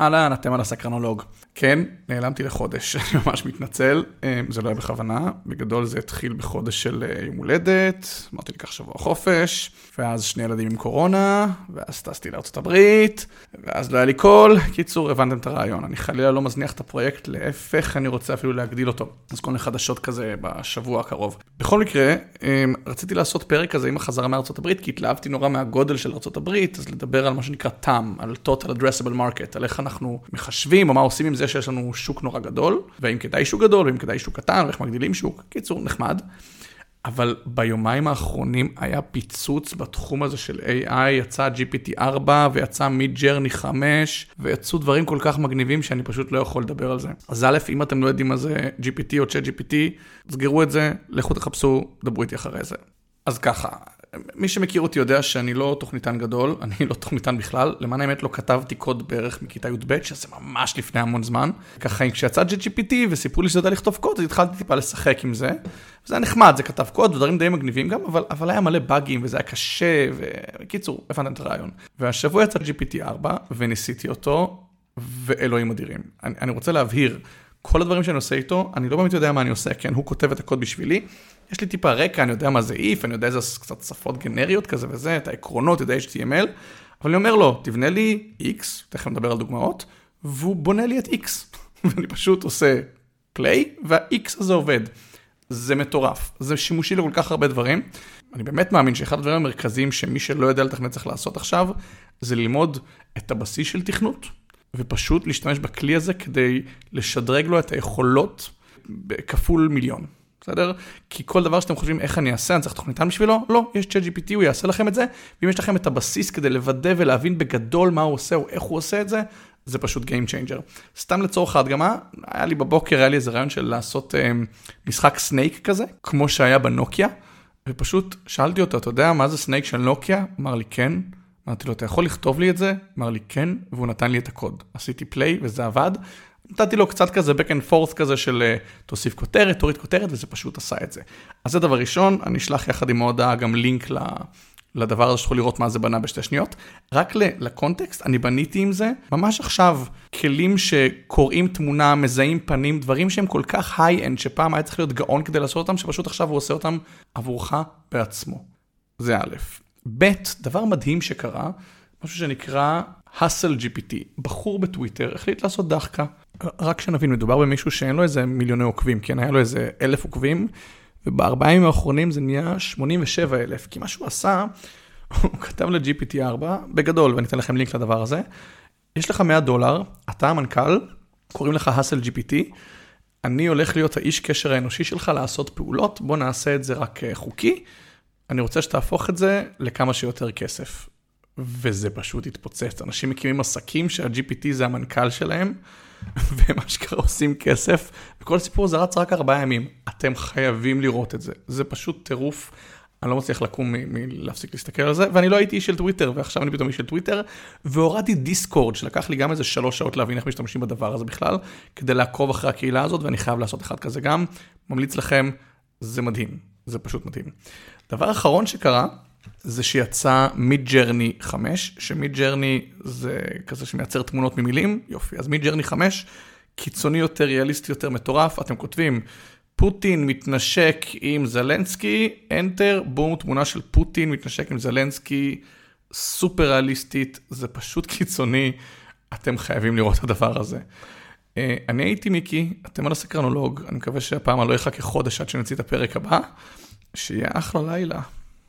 אהלן, אתם על הסקרנולוג. כן, נעלמתי לחודש, אני ממש מתנצל, אה, זה לא היה בכוונה, בגדול זה התחיל בחודש של אה, יום הולדת, אמרתי לי קח שבוע חופש, ואז שני ילדים עם קורונה, ואז טסתי לארצות הברית, ואז לא היה לי קול. קיצור, הבנתם את הרעיון, אני חלילה לא מזניח את הפרויקט, להפך, אני רוצה אפילו להגדיל אותו. אז כל מיני חדשות כזה בשבוע הקרוב. בכל מקרה, אה, רציתי לעשות פרק כזה עם החזרה מארצות הברית, כי התלהבתי נורא מהגודל של ארצות הברית, אז לדבר על מה שנקרא TAM, על Total Addressable Market, על איך אנחנו מחשבים, או מה עושים עם זה שיש לנו שוק נורא גדול, והאם כדאי שוק גדול, ואם כדאי שוק קטן, ואיך מגדילים שוק, קיצור, נחמד. אבל ביומיים האחרונים היה פיצוץ בתחום הזה של AI, יצא GPT-4 ויצא מid-journey 5, ויצאו דברים כל כך מגניבים שאני פשוט לא יכול לדבר על זה. אז א', אם אתם לא יודעים מה זה GPT או ChatGPT, סגרו את זה, לכו תחפשו, דברו איתי אחרי זה. אז ככה, מי שמכיר אותי יודע שאני לא תוכניתן גדול, אני לא תוכניתן בכלל, למען האמת לא כתבתי קוד בערך מכיתה י"ב, שזה ממש לפני המון זמן. ככה כשיצא GPT וסיפרו לי שזה יודע לכתוב קוד, אז התחלתי טיפה לשחק עם זה. זה היה נחמד, זה כתב קוד ודברים די מגניבים גם, אבל, אבל היה מלא באגים וזה היה קשה, ובקיצור, הבנתם את הרעיון. והשבוע יצא GPT-4 וניסיתי אותו, ואלוהים אדירים. אני, אני רוצה להבהיר, כל הדברים שאני עושה איתו, אני לא באמת יודע מה אני עושה, כן, הוא כותב את הקוד בשבילי. יש לי טיפה רקע, אני יודע מה זה if, אני יודע איזה קצת שפות גנריות כזה וזה, את העקרונות, יודע HTML, אבל אני אומר לו, תבנה לי X, תכף נדבר על דוגמאות, והוא בונה לי את X, ואני פשוט עושה play, וה-X הזה עובד. זה מטורף, זה שימושי לכל כך הרבה דברים. אני באמת מאמין שאחד הדברים המרכזיים שמי שלא יודע לתכנת צריך לעשות עכשיו, זה ללמוד את הבסיס של תכנות, ופשוט להשתמש בכלי הזה כדי לשדרג לו את היכולות בכפול מיליון. בסדר? כי כל דבר שאתם חושבים איך אני אעשה, אני צריך תוכניתן בשבילו, לא, יש ChatGPT, הוא יעשה לכם את זה, ואם יש לכם את הבסיס כדי לוודא ולהבין בגדול מה הוא עושה או איך הוא עושה את זה, זה פשוט Game Changer. סתם לצורך ההדגמה, היה לי בבוקר, היה לי איזה רעיון של לעשות אה, משחק snake כזה, כמו שהיה בנוקיה, ופשוט שאלתי אותו, אתה יודע מה זה snake של נוקיה? אמר לי כן. אמרתי לו, אתה יכול לכתוב לי את זה? אמר לי כן, והוא נתן לי את הקוד. עשיתי play וזה עבד. נתתי לו קצת כזה back and forth כזה של אה, תוסיף כותרת, תוריד כותרת, וזה פשוט עשה את זה. אז זה דבר ראשון, אני אשלח יחד עם ההודעה גם לינק לדבר הזה שתוכלו לראות מה זה בנה בשתי שניות. רק ל context, אני בניתי עם זה, ממש עכשיו, כלים שקוראים תמונה, מזהים פנים, דברים שהם כל כך high-end, שפעם היה צריך להיות גאון כדי לעשות אותם, שפשוט עכשיו הוא עושה אותם עבורך בעצמו. זה א'. ב', דבר מדהים שקרה, משהו שנקרא האסל GPT, בחור בטוויטר החליט לעשות דחקה. רק שנבין, מדובר במישהו שאין לו איזה מיליוני עוקבים, כן, היה לו איזה אלף עוקבים, ובארבעה ימים האחרונים זה נהיה 87 אלף, כי מה שהוא עשה, הוא כתב ל-GPT4, בגדול, ואני אתן לכם לינק לדבר הזה, יש לך 100 דולר, אתה המנכ"ל, קוראים לך האסל GPT, אני הולך להיות האיש קשר האנושי שלך לעשות פעולות, בוא נעשה את זה רק אה, חוקי, אני רוצה שתהפוך את זה לכמה שיותר כסף. וזה פשוט התפוצץ. אנשים מקימים עסקים שה-GPT זה המנכ"ל שלהם, והם אשכרה עושים כסף, וכל הסיפור הזה רץ רק ארבעה ימים. אתם חייבים לראות את זה. זה פשוט טירוף. אני לא מצליח לקום מלהפסיק להסתכל על זה, ואני לא הייתי איש של טוויטר, ועכשיו אני פתאום איש של טוויטר, והורדתי דיסקורד, שלקח לי גם איזה שלוש שעות להבין איך משתמשים בדבר הזה בכלל, כדי לעקוב אחרי הקהילה הזאת, ואני חייב לעשות אחד כזה גם. ממליץ לכם, זה מדהים, זה פשוט מדהים. דבר אחרון שקרה, זה שיצא Midjourney 5, ש Midjourney זה כזה שמייצר תמונות ממילים, יופי, אז Midjourney 5, קיצוני יותר, ריאליסטי יותר, מטורף, אתם כותבים, פוטין מתנשק עם זלנסקי, enter, בום, תמונה של פוטין מתנשק עם זלנסקי, סופר ריאליסטית, זה פשוט קיצוני, אתם חייבים לראות את הדבר הזה. אה, אני הייתי מיקי, אתם על הסקרנולוג, אני מקווה שהפעם אני לא אחכה חודש עד שנוציא את הפרק הבא, שיהיה אחלה לילה.